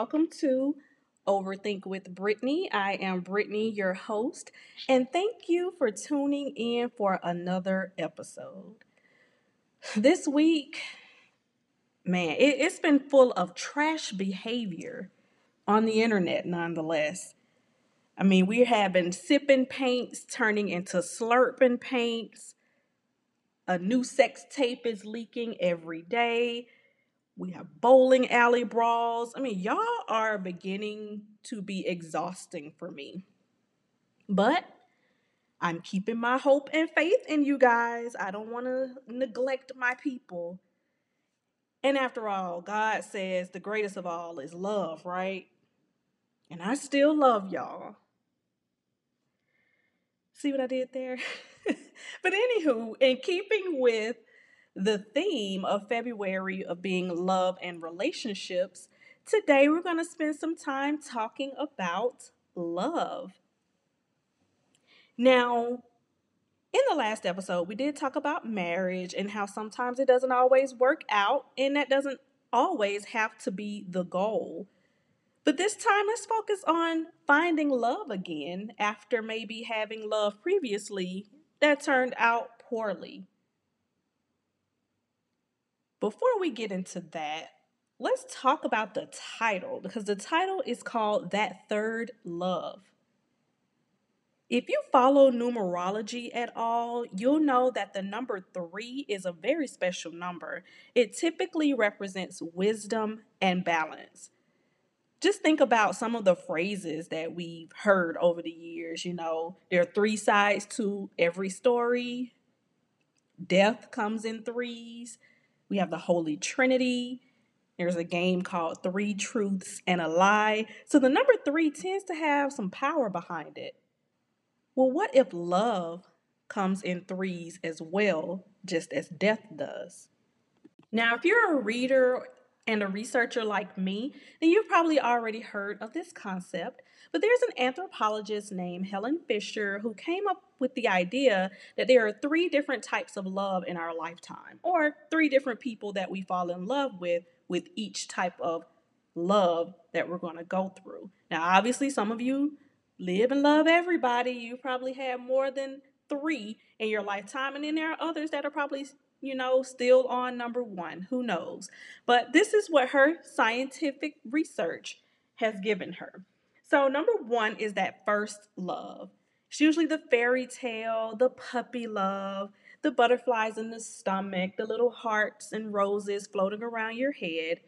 welcome to Overthink with Brittany. I am Brittany, your host, and thank you for tuning in for another episode. This week, man, it, has been full of trash behavior on the internet, nonetheless. I mean, we have been sipping paints turning into slurping paints. A new sex tape is leaking every day. We have bowling alley brawls. I mean, y'all are beginning to be exhausting for me. But I'm keeping my hope and faith in you guys. I don't want to neglect my people. And after all, God says the greatest of all is love, right? And I still love y'all. See what I did there? but anywho, in keeping with the theme of February of being love and relationships, today we're going to spend some time talking about love. Now, in the last episode, we did talk about marriage and how sometimes it doesn't always work out, and that doesn't always have to be the goal. But this time, let's focus on finding love again after maybe having love previously that turned out poorly. Before we get into that, let's talk about the title because the title is called That Third Love. If you follow numerology at all, you'll know that the number three is a very special number. It typically represents wisdom and balance. Just think about some of the phrases that we've heard over the years. You know, there are three sides to every story, death comes in threes, we have the Holy Trinity. There's a game called Three Truths and a Lie. So the number three tends to have some power behind it. Well, what if love comes in threes as well, just as death does? Now, if you're a reader and a researcher like me, then you've probably already heard of this concept. But there's an anthropologist named Helen Fisher who came up with the idea that there are three different types of love in our lifetime, or three different people that we fall in love with, with each type of love that we're going to go through. Now, obviously, some of you live and love everybody. You probably have more than three in your lifetime, and then there are others that are probably you know, still on number one. Who knows? But this is what her scientific research has given her. So, number one is that first love. It's usually the fairy tale, the puppy love, the butterflies in the stomach, the little hearts and roses floating around your head.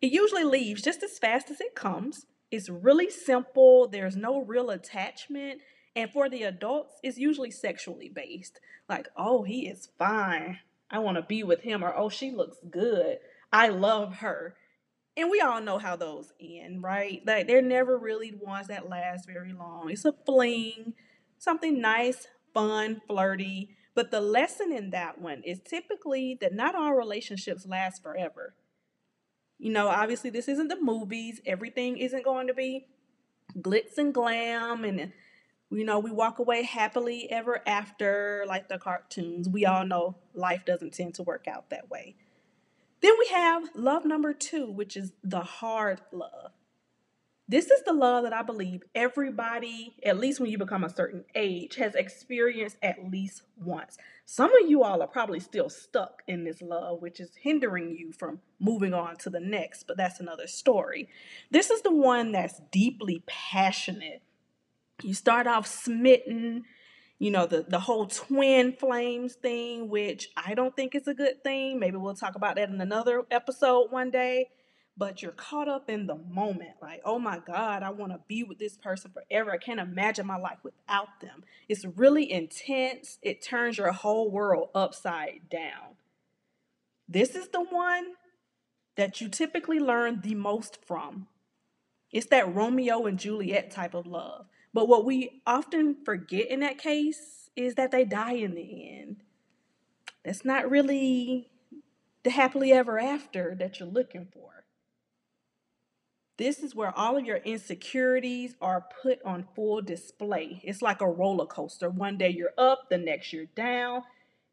It usually leaves just as fast as it comes. It's really simple, there's no real attachment. And for the adults, it's usually sexually based. Like, oh, he is fine. I want to be with him. Or, oh, she looks good. I love her. And we all know how those end, right? Like, they're never really ones that last very long. It's a fling, something nice, fun, flirty. But the lesson in that one is typically that not all relationships last forever. You know, obviously, this isn't the movies, everything isn't going to be glitz and glam and you know, we walk away happily ever after, like the cartoons. We all know life doesn't tend to work out that way. Then we have love number two, which is the hard love. This is the love that I believe everybody, at least when you become a certain age, has experienced at least once. Some of you all are probably still stuck in this love, which is hindering you from moving on to the next, but that's another story. This is the one that's deeply passionate you start off smitten you know the the whole twin flames thing which i don't think is a good thing. Maybe we'll talk about that in another episode one day. But you're caught up in the moment. Like oh my god i want to be with this person forever. I can't imagine my life without them. It's really intense. It turns your whole world upside down. This is the one that you typically learn the most from. It's that romeo and juliet type of love but what we often forget in that case is that they die in the end. That's not really the happily ever after that you're looking for. This is where all of your insecurities are put on full display. It's like a roller coaster. One day you're up, the next you're down.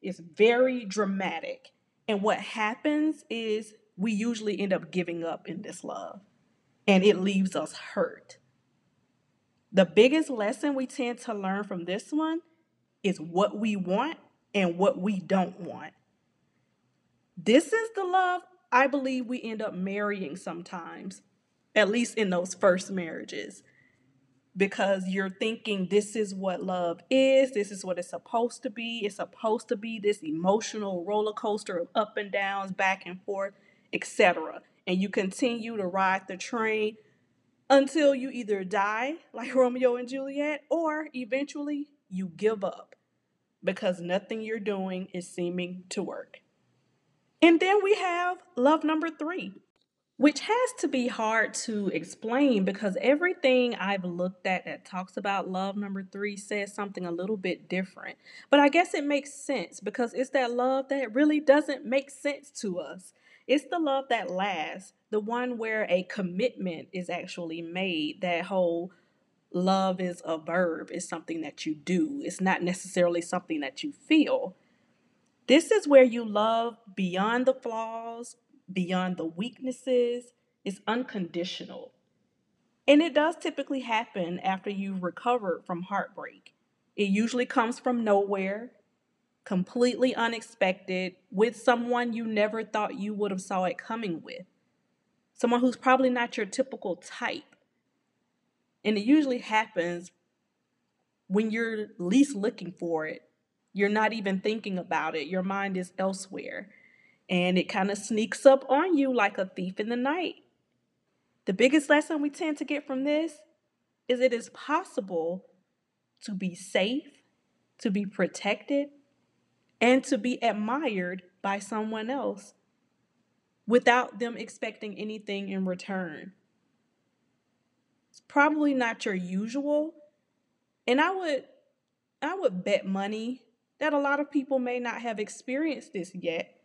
It's very dramatic. And what happens is we usually end up giving up in this love. and it leaves us hurt. The biggest lesson we tend to learn from this one is what we want and what we don't want. This is the love I believe we end up marrying sometimes, at least in those first marriages, because you're thinking this is what love is, this is what it's supposed to be. It's supposed to be this emotional roller coaster of up and downs, back and forth, etc. And you continue to ride the train until you either die, like Romeo and Juliet, or eventually you give up because nothing you're doing is seeming to work. And then we have love number three, which has to be hard to explain because everything I've looked at that talks about love number three says something a little bit different. But I guess it makes sense because it's that love that really doesn't make sense to us. It's the love that lasts, the one where a commitment is actually made, that whole love is a verb, it's something that you do, it's not necessarily something that you feel. This is where you love beyond the flaws, beyond the weaknesses, it's unconditional. And it does typically happen after you've recovered from heartbreak. It usually comes from nowhere, completely unexpected, with someone you never thought you would have saw it coming with. Someone who's probably not your typical type. And it usually happens when you're least looking for it. You're not even thinking about it. Your mind is elsewhere. And it kind of sneaks up on you like a thief in the night. The biggest lesson we tend to get from this is it is possible to be safe, to be protected, and to be admired by someone else without them expecting anything in return It's probably not your usual. And I would I would bet money that a lot of people may not have experienced this yet.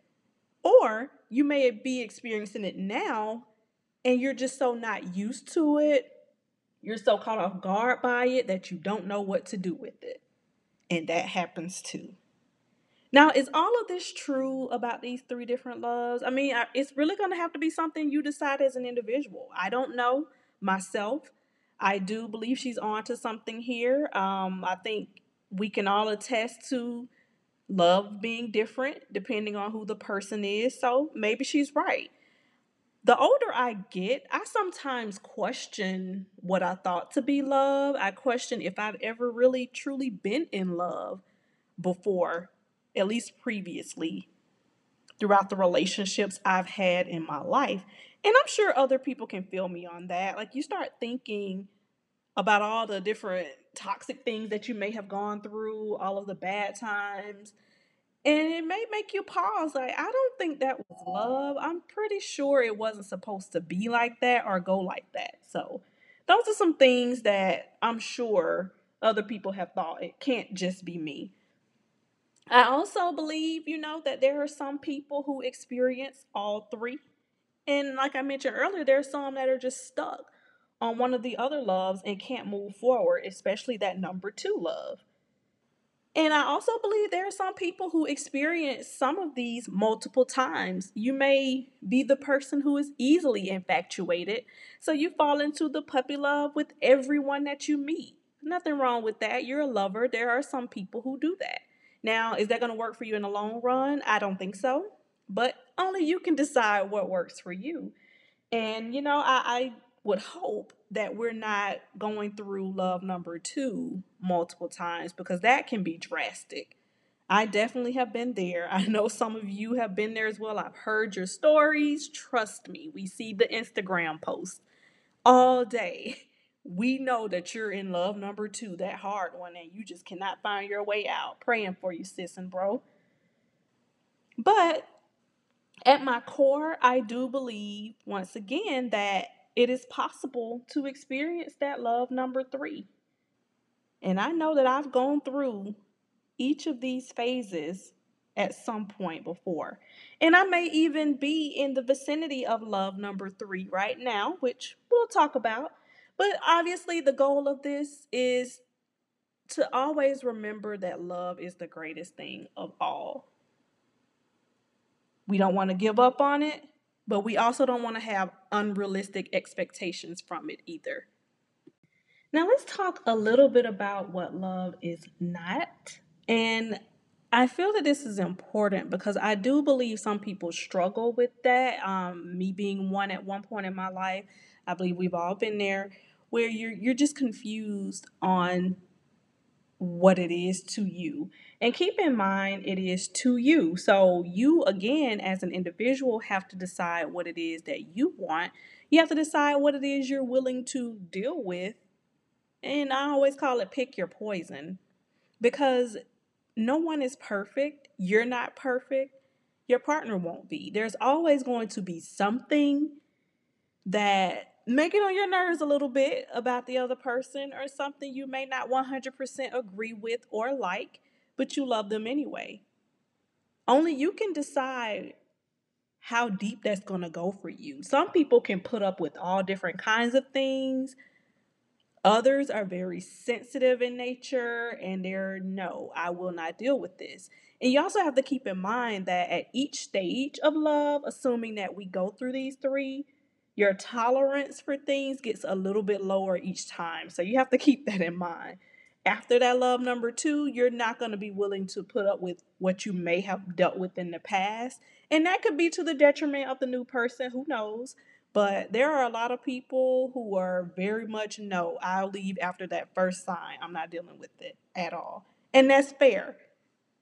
Or you may be experiencing it now and you're just so not used to it. You're so caught off guard by it that you don't know what to do with it. And that happens too. Now, is all of this true about these three different loves? I mean, it's really going to have to be something you decide as an individual. I don't know myself. I do believe she's on to something here. Um, I think we can all attest to love being different depending on who the person is. So maybe she's right. The older I get, I sometimes question what I thought to be love. I question if I've ever really truly been in love before, at least previously, throughout the relationships I've had in my life. And I'm sure other people can feel me on that. Like you start thinking about all the different toxic things that you may have gone through, all of the bad times. And it may make you pause. Like, I don't think that was love. I'm pretty sure it wasn't supposed to be like that or go like that. So, those are some things that I'm sure other people have thought. It can't just be me. I also believe, you know, that there are some people who experience all three and like I mentioned earlier, there are some that are just stuck on one of the other loves and can't move forward, especially that number two love. And I also believe there are some people who experience some of these multiple times. You may be the person who is easily infatuated, so you fall into the puppy love with everyone that you meet. Nothing wrong with that. You're a lover. There are some people who do that. Now, is that going to work for you in the long run? I don't think so but only you can decide what works for you. And, you know, I, I would hope that we're not going through love number two multiple times because that can be drastic. I definitely have been there. I know some of you have been there as well. I've heard your stories. Trust me, we see the Instagram posts all day. We know that you're in love number two, that hard one, and you just cannot find your way out. Praying for you, sis and bro. But at my core, I do believe, once again, that it is possible to experience that love number three. And I know that I've gone through each of these phases at some point before. And I may even be in the vicinity of love number three right now, which we'll talk about. But obviously, the goal of this is to always remember that love is the greatest thing of all. We don't want to give up on it, but we also don't want to have unrealistic expectations from it either. Now, let's talk a little bit about what love is not. And I feel that this is important because I do believe some people struggle with that. Um, me being one at one point in my life, I believe we've all been there, where you're you're just confused on what it is to you. And keep in mind, it is to you. So, you again, as an individual, have to decide what it is that you want. You have to decide what it is you're willing to deal with. And I always call it pick your poison because no one is perfect. You're not perfect. Your partner won't be. There's always going to be something that make it on your nerves a little bit about the other person or something you may not 100% agree with or like, but you love them anyway. Only you can decide how deep that's going to go for you. Some people can put up with all different kinds of things. Others are very sensitive in nature and they're no, I will not deal with this. And you also have to keep in mind that at each stage of love, assuming that we go through these three, your tolerance for things gets a little bit lower each time. So you have to keep that in mind. After that love number two, you're not going to be willing to put up with what you may have dealt with in the past. And that could be to the detriment of the new person, who knows. But there are a lot of people who are very much no, I'll leave after that first sign. I'm not dealing with it at all. And that's fair.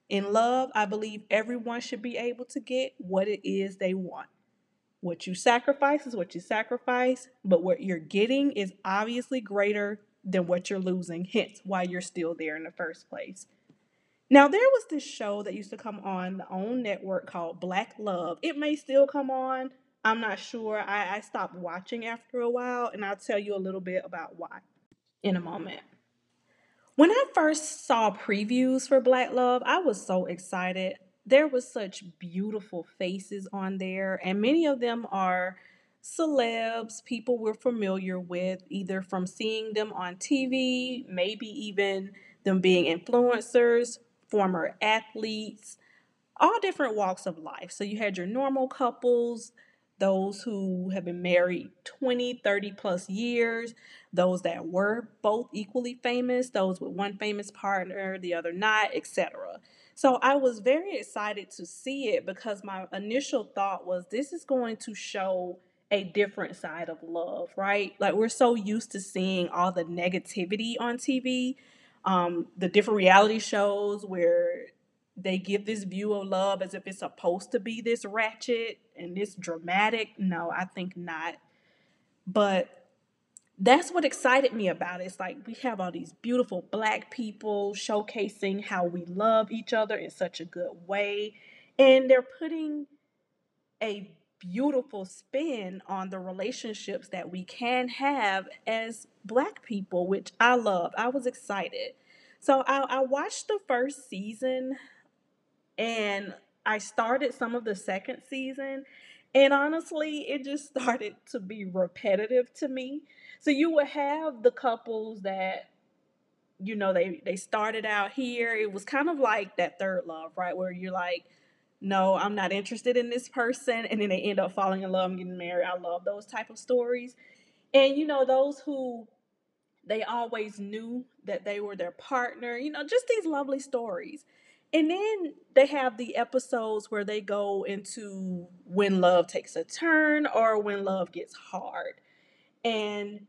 In love, I believe everyone should be able to get what it is they want. What you sacrifice is what you sacrifice, but what you're getting is obviously greater than what you're losing, hence why you're still there in the first place. Now, there was this show that used to come on the OWN network called Black Love. It may still come on. I'm not sure. I, I stopped watching after a while, and I'll tell you a little bit about why in a moment. When I first saw previews for Black Love, I was so excited there was such beautiful faces on there, and many of them are celebs, people we're familiar with, either from seeing them on TV, maybe even them being influencers, former athletes, all different walks of life. So you had your normal couples, those who have been married 20, 30 plus years, those that were both equally famous, those with one famous partner, the other not, etc. So I was very excited to see it because my initial thought was this is going to show a different side of love, right? Like we're so used to seeing all the negativity on TV, um, the different reality shows where they give this view of love as if it's supposed to be this ratchet and this dramatic. No, I think not. But that's what excited me about it. It's like we have all these beautiful black people showcasing how we love each other in such a good way. And they're putting a beautiful spin on the relationships that we can have as black people, which I love. I was excited. So I, I watched the first season and I started some of the second season. And honestly, it just started to be repetitive to me. So you would have the couples that you know they they started out here. It was kind of like that third love, right? Where you're like, no, I'm not interested in this person, and then they end up falling in love and getting married. I love those type of stories. And you know those who they always knew that they were their partner. You know, just these lovely stories. And then they have the episodes where they go into when love takes a turn or when love gets hard. And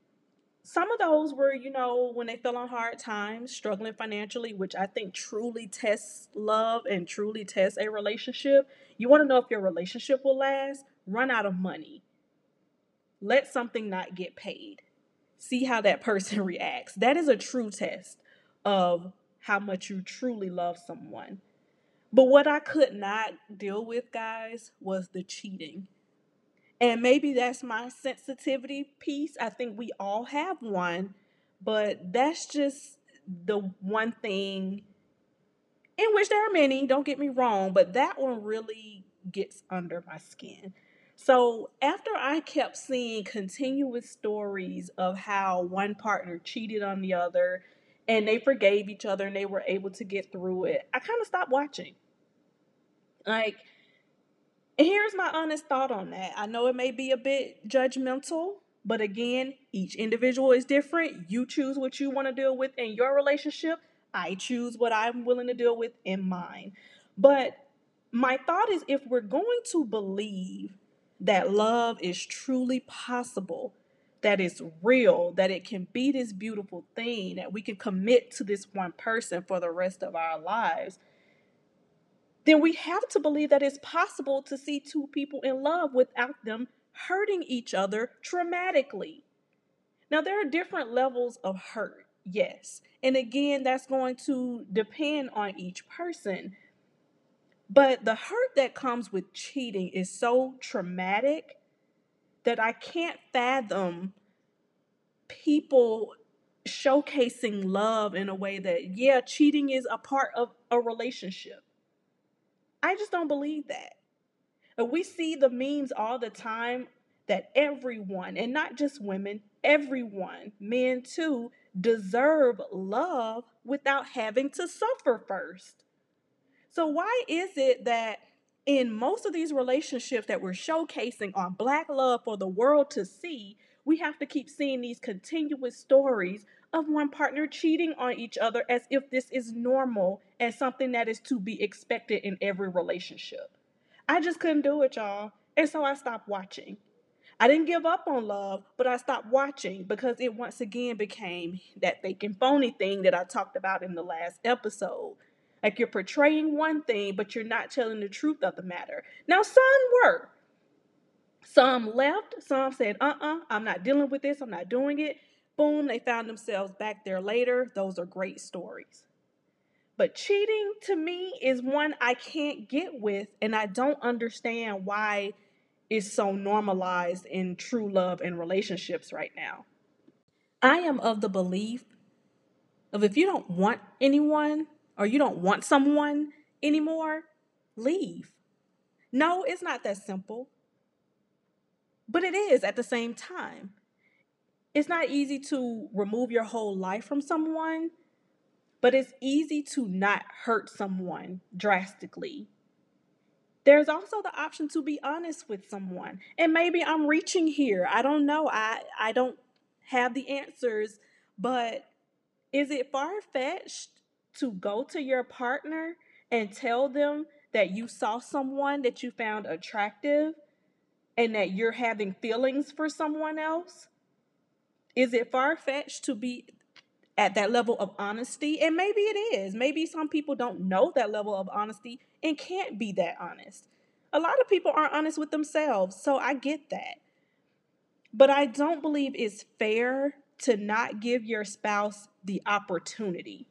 some of those were, you know, when they fell on hard times, struggling financially, which I think truly tests love and truly tests a relationship. You want to know if your relationship will last? Run out of money. Let something not get paid. See how that person reacts. That is a true test of how much you truly love someone. But what I could not deal with, guys, was the cheating. And maybe that's my sensitivity piece. I think we all have one, but that's just the one thing in which there are many, don't get me wrong, but that one really gets under my skin. So after I kept seeing continuous stories of how one partner cheated on the other and they forgave each other and they were able to get through it, I kind of stopped watching. Like, And here's my honest thought on that. I know it may be a bit judgmental, but again, each individual is different. You choose what you want to deal with in your relationship. I choose what I'm willing to deal with in mine. But my thought is if we're going to believe that love is truly possible, that it's real, that it can be this beautiful thing, that we can commit to this one person for the rest of our lives, then we have to believe that it's possible to see two people in love without them hurting each other traumatically. Now, there are different levels of hurt, yes. And again, that's going to depend on each person. But the hurt that comes with cheating is so traumatic that I can't fathom people showcasing love in a way that, yeah, cheating is a part of a relationship. I just don't believe that. Uh, we see the memes all the time that everyone, and not just women, everyone, men too, deserve love without having to suffer first. So, why is it that in most of these relationships that we're showcasing on Black love for the world to see, we have to keep seeing these continuous stories of one partner cheating on each other as if this is normal and something that is to be expected in every relationship? I just couldn't do it, y'all. And so I stopped watching. I didn't give up on love, but I stopped watching because it once again became that fake and phony thing that I talked about in the last episode. Like you're portraying one thing, but you're not telling the truth of the matter. Now, some were. Some left, some said, uh uh-uh, uh, i am not dealing with this, I'm not doing it. Boom, they found themselves back there later. Those are great stories. But cheating to me is one I can't get with, and I don't understand why it's so normalized in true love and relationships right now. I am of the belief of if you don't want anyone or you don't want someone anymore, leave. No, it's not that simple. But it is at the same time. It's not easy to remove your whole life from someone, but it's easy to not hurt someone drastically there's also the option to be honest with someone. And maybe I'm reaching here. I don't know. I I don't have the answers, but is it far-fetched to go to your partner and tell them that you saw someone that you found attractive and that you're having feelings for someone else? Is it far fetched to be at that level of honesty. And maybe it is. Maybe some people don't know that level of honesty and can't be that honest. A lot of people aren't honest with themselves, so I get that. But I don't believe it's fair to not give your spouse the opportunity.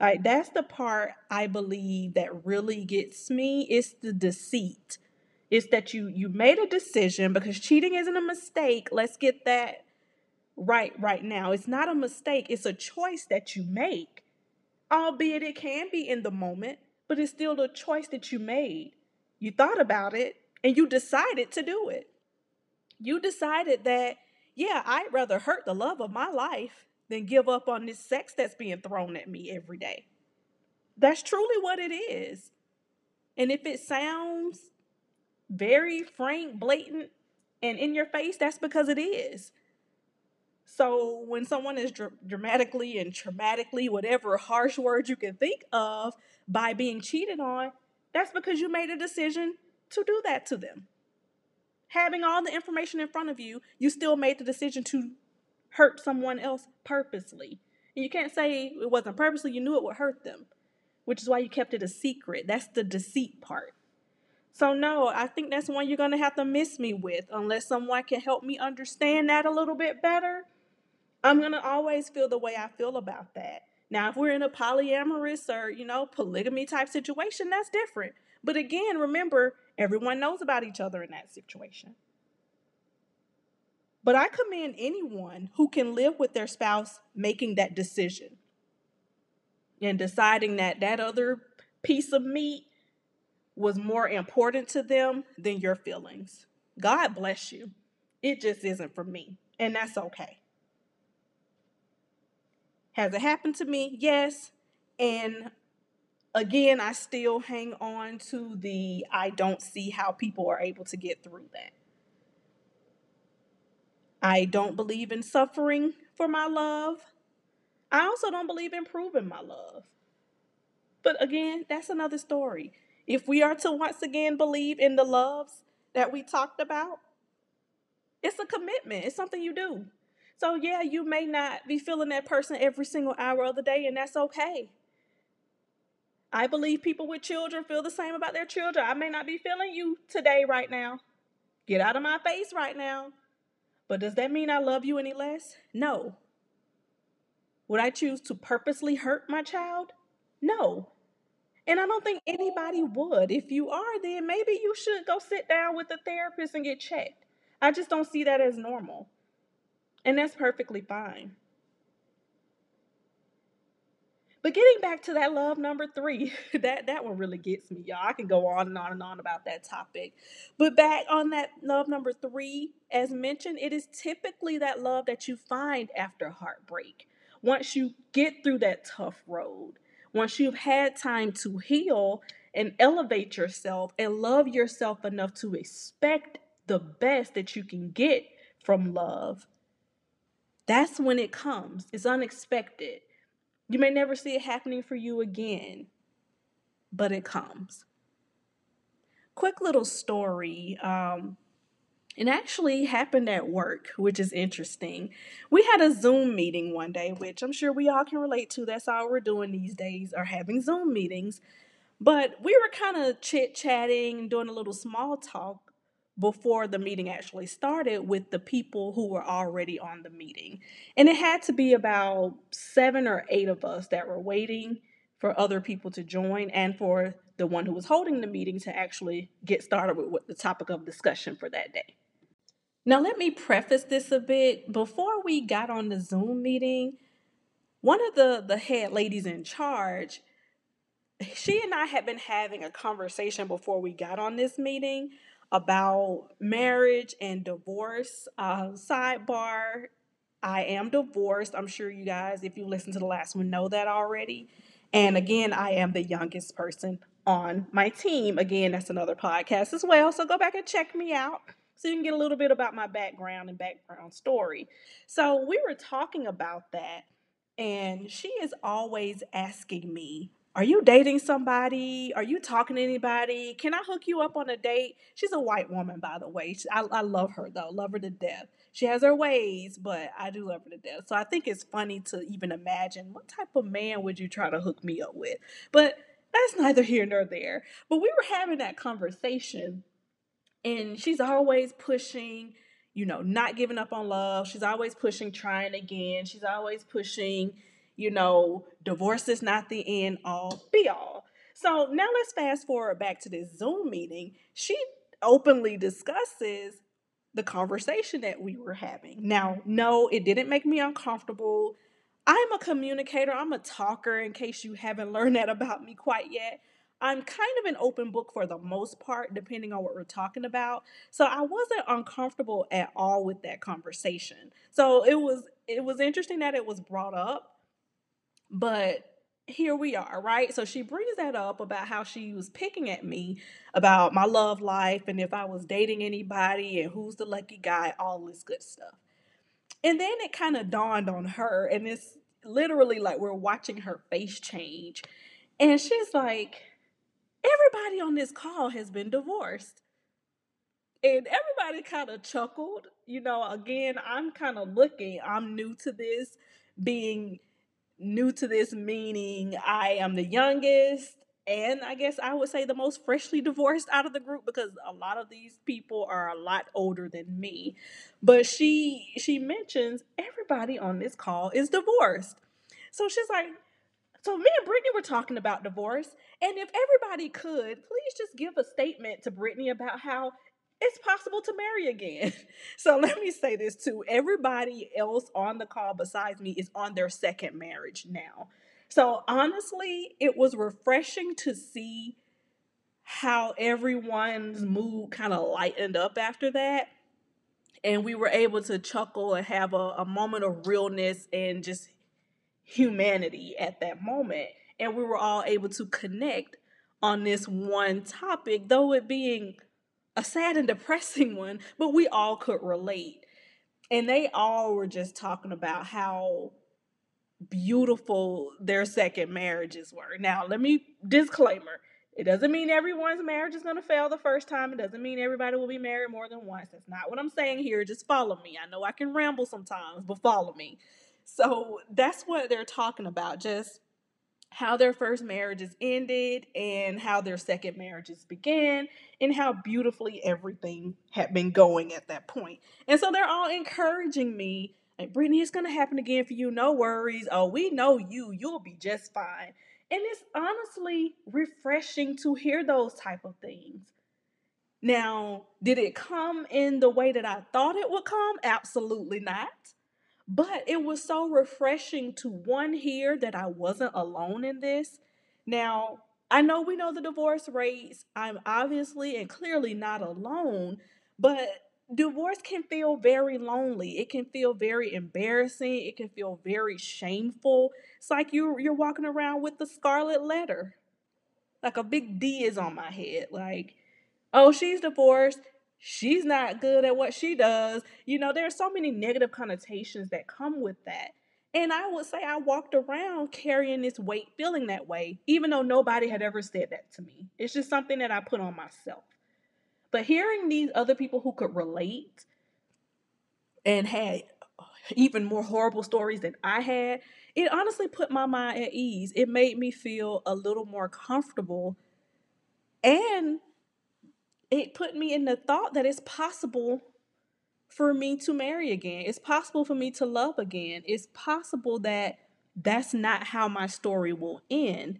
All right, that's the part I believe that really gets me. It's the deceit. It's that you you made a decision because cheating isn't a mistake. Let's get that right right now. It's not a mistake, it's a choice that you make. Albeit it can be in the moment, but it's still a choice that you made. You thought about it and you decided to do it. You decided that, yeah, I'd rather hurt the love of my life than give up on this sex that's being thrown at me every day. That's truly what it is. And if it sounds very frank, blatant, and in your face, that's because it is. So when someone is dr- dramatically and traumatically, whatever harsh words you can think of, by being cheated on, that's because you made a decision to do that to them. Having all the information in front of you, you still made the decision to hurt someone else purposely. And you can't say it wasn't purposely, you knew it would hurt them, which is why you kept it a secret. That's the deceit part. So, no, I think that's one you're to have to miss me with unless someone can help me understand that a little bit better I'm to always feel the way I feel about that. Now, if we're in a polyamorous or, you know, polygamy type situation, that's different. But again, remember, everyone knows about each other in that situation. But I commend anyone who can live with their spouse making that decision and deciding that that other piece of meat was more important to them than your feelings. God bless you. It just isn't for me, and that's okay. Has it happened to me? Yes. And again, I still hang on to the I don't see how people are able to get through that. I don't believe in suffering for my love. I also don't believe in proving my love. But again, that's another story. If we are to once again believe in the loves that we talked about, it's a commitment, it's something you do. So, yeah, you may not be feeling that person every single hour of the day, and that's okay. I believe people with children feel the same about their children. I may not be feeling you today, right now. Get out of my face right now. But does that mean I love you any less? No. Would I choose to purposely hurt my child? No. And I don't think anybody would. If you are, then maybe you should go sit down with a therapist and get checked. I just don't see that as normal. And that's perfectly fine. But getting back to that love number three, that, that one really gets me, y'all. I can go on and on and on about that topic. But back on that love number three, as mentioned, it is typically that love that you find after heartbreak. Once you get through that tough road, once you've had time to heal and elevate yourself and love yourself enough to expect the best that you can get from love, that's when it comes. It's unexpected. You may never see it happening for you again, but it comes. Quick little story. Um, it actually happened at work, which is interesting. We had a Zoom meeting one day, which I'm sure we all can relate to. That's all we're doing these days, are having Zoom meetings. But we were kind of chit chatting, doing a little small talk before the meeting actually started with the people who were already on the meeting. And it had to be about seven or eight of us that were waiting for other people to join and for the one who was holding the meeting to actually get started with the topic of discussion for that day. Now, let me preface this a bit. Before we got on the Zoom meeting, one of the, the head ladies in charge, she and I had been having a conversation before we got on this meeting about marriage and divorce. Uh, sidebar I am divorced. I'm sure you guys, if you listen to the last one, know that already. And again, I am the youngest person on my team. Again, that's another podcast as well. So go back and check me out so you can get a little bit about my background and background story. So we were talking about that, and she is always asking me, are you dating somebody? Are you talking to anybody? Can I hook you up on a date? She's a white woman, by the way. I, I love her, though. Love her to death. She has her ways, but I do love her to death. So I think it's funny to even imagine what type of man would you try to hook me up with? But that's neither here nor there. But we were having that conversation, and she's always pushing, you know, not giving up on love. She's always pushing trying again. She's always pushing you know, divorce is not the end all be all. So now let's fast forward back to this Zoom meeting. She openly discusses the conversation that we were having. Now, no, it didn't make me uncomfortable. I'm a communicator, I'm a talker, in case you haven't learned that about me quite yet. I'm kind of an open book for the most part, depending on what we're talking about. So I wasn't uncomfortable at all with that conversation. So it was it was interesting that it was brought up but here we are, right? So she brings that up about how she was picking at me about my love life and if I was dating anybody and who's the lucky guy, all this good stuff. And then it kind of dawned on her, and it's literally like we're watching her face change. And she's like, Everybody on this call has been divorced. And everybody kind of chuckled. You know, again, I'm kind of looking, I'm new to this, being new to this meaning I am the youngest and I guess I would say the most freshly divorced out of the group because a lot of these people are a lot older than me. But she she mentions everybody on this call is divorced. So she's like, so me and Brittany were talking about divorce, and if everybody could, please just give a statement to Brittany about how it's possible to marry again. So let me say this too. Everybody else on the call besides me is on their second marriage now. So honestly, it was refreshing to see how everyone's mood kind of lightened up after that. And we were able to chuckle and have a, a moment of realness and just humanity at that moment. and we were all able to connect on this one topic, though it being a sad and depressing one, but we all could relate. And they all were just talking about how beautiful their second marriages were. Now, let me disclaimer it doesn't mean everyone's marriage is going to fail the first time. It doesn't mean everybody will be married more than once. That's not what I'm saying here. Just follow me. I know I can ramble sometimes, but follow me. So that's what they're talking about. Just how their first marriages ended and how their second marriages began and how beautifully everything had been going at that point. And so they're all encouraging me like, Brittany, it's to happen again for you. No worries. Oh, we know you. You'll be just fine. And it's honestly refreshing to hear those type of things. Now, did it come in the way that I thought it would come? Absolutely not. But it was so refreshing to one hear that I wasn't alone in this. Now, I know we know the divorce rates. I'm obviously and clearly not alone, but divorce can feel very lonely. It can feel very embarrassing. It can feel very shameful. It's like you you're walking around with the scarlet letter. Like a big D is on my head. Like, oh, she's divorced she's not good at what she does. You know, there are so many negative connotations that come with that. And I would say I walked around carrying this weight, feeling that way, even though nobody had ever said that to me. It's just something that I put on myself. But hearing these other people who could relate and had even more horrible stories than I had, it honestly put my mind at ease. It made me feel a little more comfortable and it put me in the thought that it's possible for me to marry again. It's possible for me to love again. It's possible that that's not how my story will end.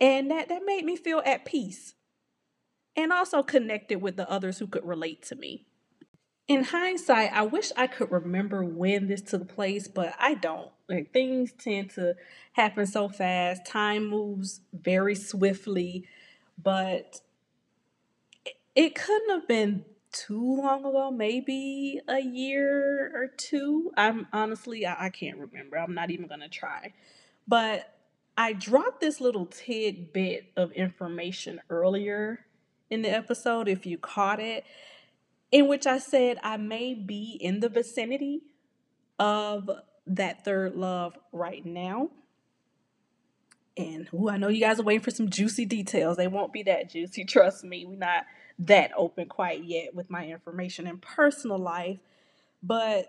And that, that made me feel at peace and also connected with the others who could relate to me. In hindsight, I wish I could remember when this took place, but I don't. Like things tend to happen so fast, time moves very swiftly, but it couldn't have been too long ago, maybe a year or two. I'm honestly, I, I can't remember. I'm not even going to try. But I dropped this little tidbit of information earlier in the episode, if you caught it, in which I said I may be in the vicinity of that third love right now. And ooh, I know you guys are waiting for some juicy details. They won't be that juicy, trust me. We're not that open quite yet with my information and personal life. But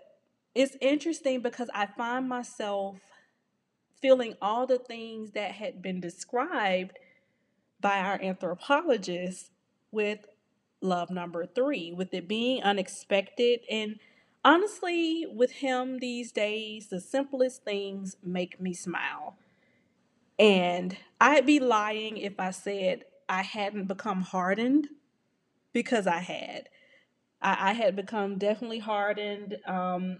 it's interesting because I find myself feeling all the things that had been described by our anthropologists with love number three, with it being unexpected. And honestly, with him these days, the simplest things make me smile. And I'd be lying if I said I hadn't become hardened because I had. I, I had become definitely hardened. Um,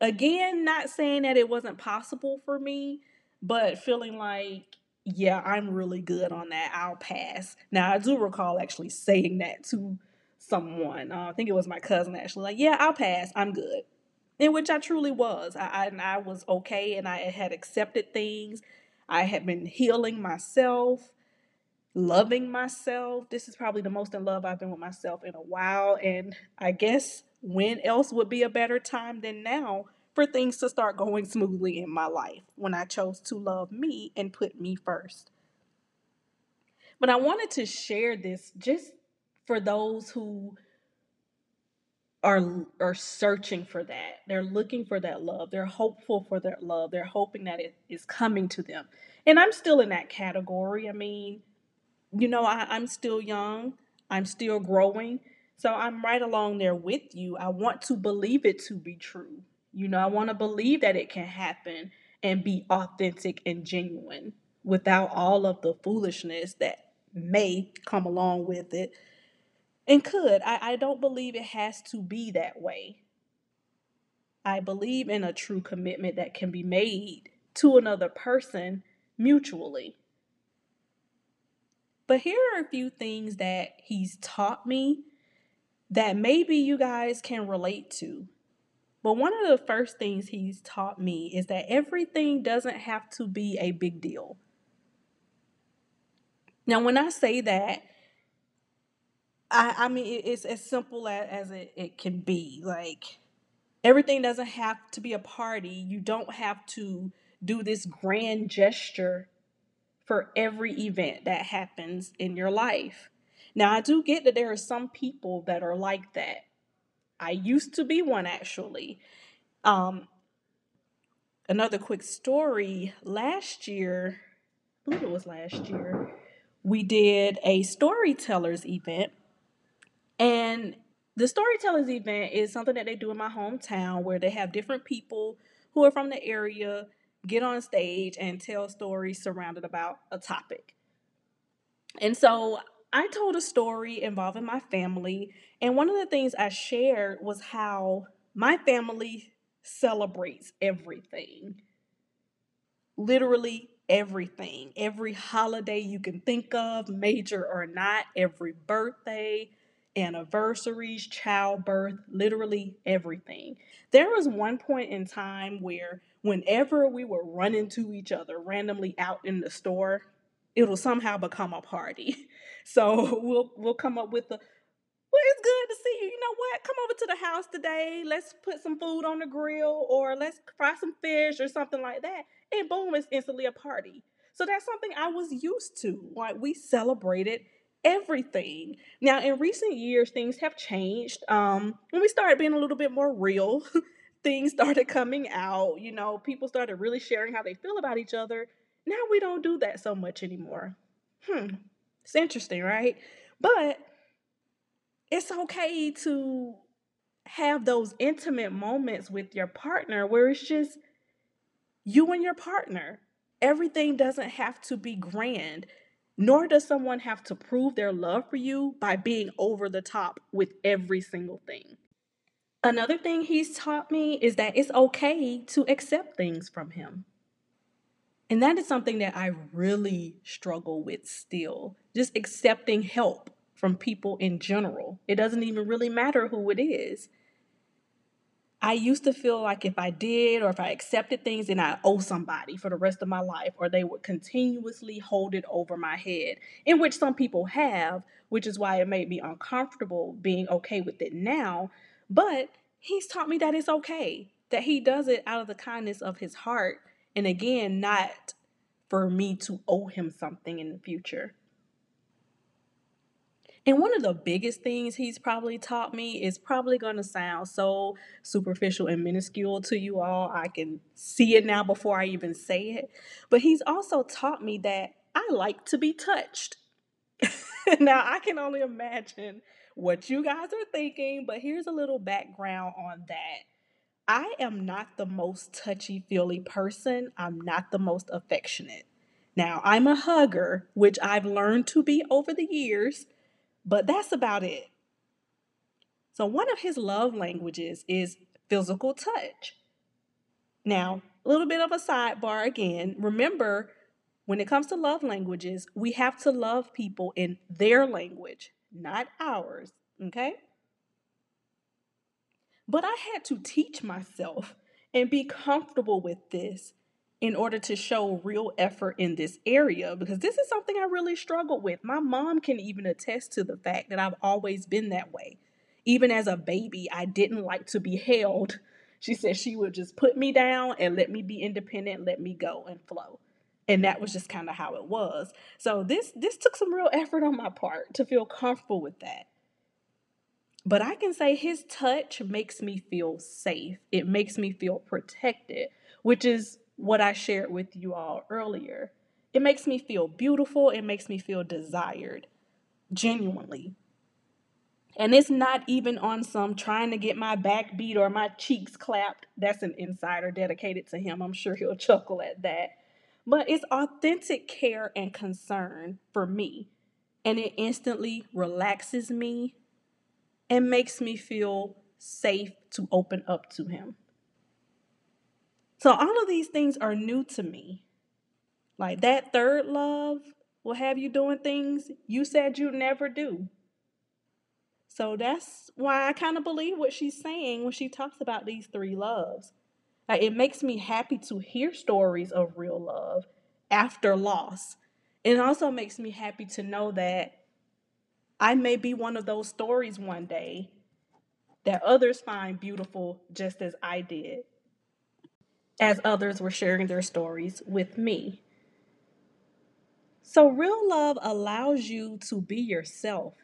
again, not saying that it wasn't possible for me, but feeling like, yeah, I'm really good on that. I'll pass. Now, I do recall actually saying that to someone. Uh, I think it was my cousin actually, like, yeah, I'll pass. I'm good. In which I truly was. I, I, I was okay and I had accepted things. I had been healing myself loving myself. This is probably the most in love I've been with myself in a while. And I guess when else would be a better time than now for things to start going smoothly in my life when I chose to love me and put me first. But I wanted to share this just for those who are are searching for that. They're looking for that love. They're hopeful for that love. They're hoping that it is coming to them. And I'm still in that category. I mean, you know, I, I'm still young, I'm still growing. So I'm right along there with you. I want to believe it to be true. You know, I want to believe that it can happen and be authentic and genuine without all of the foolishness that may come along with it and could. I, I don't believe it has to be that way. I believe in a true commitment that can be made to another person mutually. But here are a few things that he's taught me that maybe you guys can relate to. But one of the first things he's taught me is that everything doesn't have to be a big deal. Now, when I say that, I, I mean, it's as simple as, it, it can be. Like, everything doesn't have to be a party. You don't have to do this grand gesture for every event that happens in your life. Now, I do get that there are some people that are like that. I used to be one actually. Um, another quick story last year, I believe it was last year, we did a storytellers event. And the storytellers event is something that they do in my hometown where they have different people who are from the area get on stage and tell stories surrounded about a topic. And so I told a story involving my family, and one of the things I shared was how my family celebrates everything. Literally everything. Every holiday you can think of, major or not, every birthday, anniversaries, childbirth, literally everything. There was one point in time where whenever we were running to each other randomly out in the store, it'll somehow become a party. So we'll we'll come up with the well, it's good to see you. You know what? Come over to the house today. Let's put some food on the grill or let's fry some fish or something like that. And boom, it's instantly a party. So that's something I was used to. Like we celebrated everything. Now, in recent years, things have changed. Um, when we started being a little bit more real, things started coming out. You know, people started really sharing how they feel about each other. Now we don't do that so much anymore. Hmm, it's interesting, right? But it's okay to have those intimate moments with your partner where it's just you and your partner. Everything doesn't have to be grand, nor does someone have to prove their love for you by being over the top with every single thing. Another thing he's taught me is that it's okay to accept things from him. And that is something that I really struggle with still. Just accepting help from people in general. It doesn't even really matter who it is. I used to feel like if I did or if I accepted things, then I owe somebody for the rest of my life, or they would continuously hold it over my head, in which some people have, which is why it made me uncomfortable being okay with it now. But he's taught me that it's okay, that he does it out of the kindness of his heart, and again, not for me to owe him something in the future. And one of the biggest things he's probably taught me is probably going to sound so superficial and minuscule to you all. I can see it now before I even say it. But he's also taught me that I like to be touched. now, I can only imagine what you guys are thinking, but here's a little background on that. I am not the most touchy feely person, I'm not the most affectionate. Now, I'm a hugger, which I've learned to be over the years but that's about it. So, one of his love languages is physical touch. Now, a little bit of a sidebar again. Remember, when it comes to love languages, we have to love people in their language, not ours. Okay? But I had to teach myself and be comfortable with this in order to show real effort in this area because this is something I really struggled with. My mom can even attest to the fact that I've always been that way. Even as a baby, I didn't like to be held. She said she would just put me down and let me be independent, let me go and flow. And that was mm-hmm. just kind of how it was. So this this took some real effort on my part to feel comfortable with that. But I can say his touch makes me feel safe. It makes me feel protected, which is what I shared with you all earlier. It makes me feel beautiful, it makes me feel desired, genuinely. And it's not even on some trying to get my back beat or my cheeks clapped. That's an insider dedicated to him. I'm sure he'll chuckle at that. But it's authentic care and concern for me. And it instantly relaxes me and makes me feel safe to open up to him. So all of these things are new to me. Like that third love will have you doing things you said you'd never do. So that's why I kind of believe what she's saying when she talks about these three loves. Like, it makes me happy to hear stories of real love after loss. It also makes me happy to know that I may be one of those stories one day that others find beautiful just as I did, as others were sharing their stories with me. So, real love allows you to be yourself.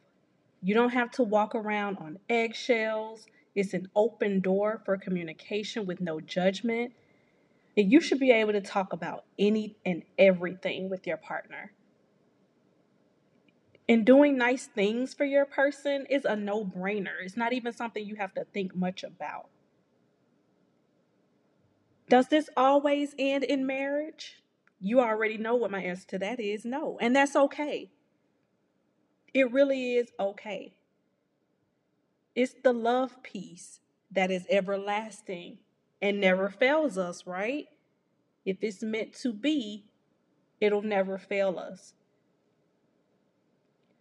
You don't have to walk around on eggshells. It's an open door for communication with no judgment. And you should be able to talk about any and everything with your partner. And doing nice things for your person is a no brainer. It's not even something you have to think much about. Does this always end in marriage? You already know what my answer to that is no. And that's okay. It really is okay. It's the love piece that is everlasting and never fails us, right? If it's meant to be, it'll never fail us.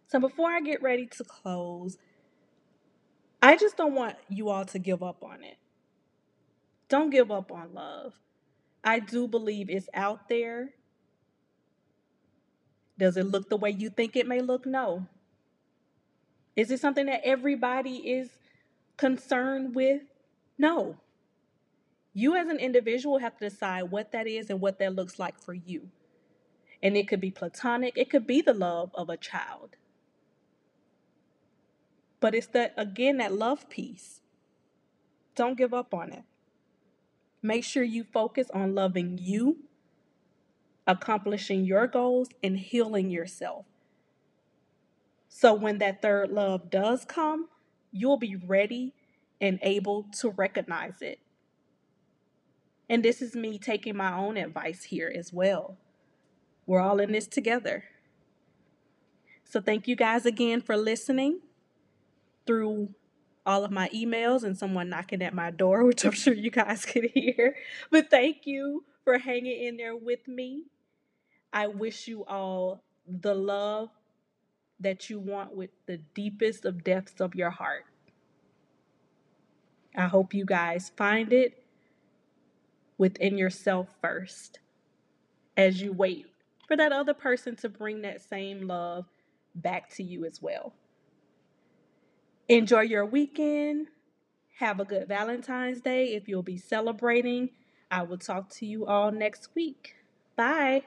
So before I get ready to close, I just don't want you all to give up on it. Don't give up on love. I do believe it's out there. Does it look the way you think it may look? No. Is it something that everybody is concerned with? No. You, as an individual, have to decide what that is and what that looks like for you. And it could be platonic, it could be the love of a child. But it's that, again, that love piece. Don't give up on it. Make sure you focus on loving you, accomplishing your goals, and healing yourself. So when that third love does come, you'll be ready and able to recognize it. And this is me taking my own advice here as well. We're all in this together. So thank you guys again for listening through all of my emails and someone knocking at my door, which I'm sure you guys could hear. But thank you for hanging in there with me. I wish you all the love that you want with the deepest of depths of your heart. I hope you guys find it within yourself first as you wait for that other person to bring that same love back to you as well. Enjoy your weekend. Have a good Valentine's Day if you'll be celebrating. I will talk to you all next week. Bye.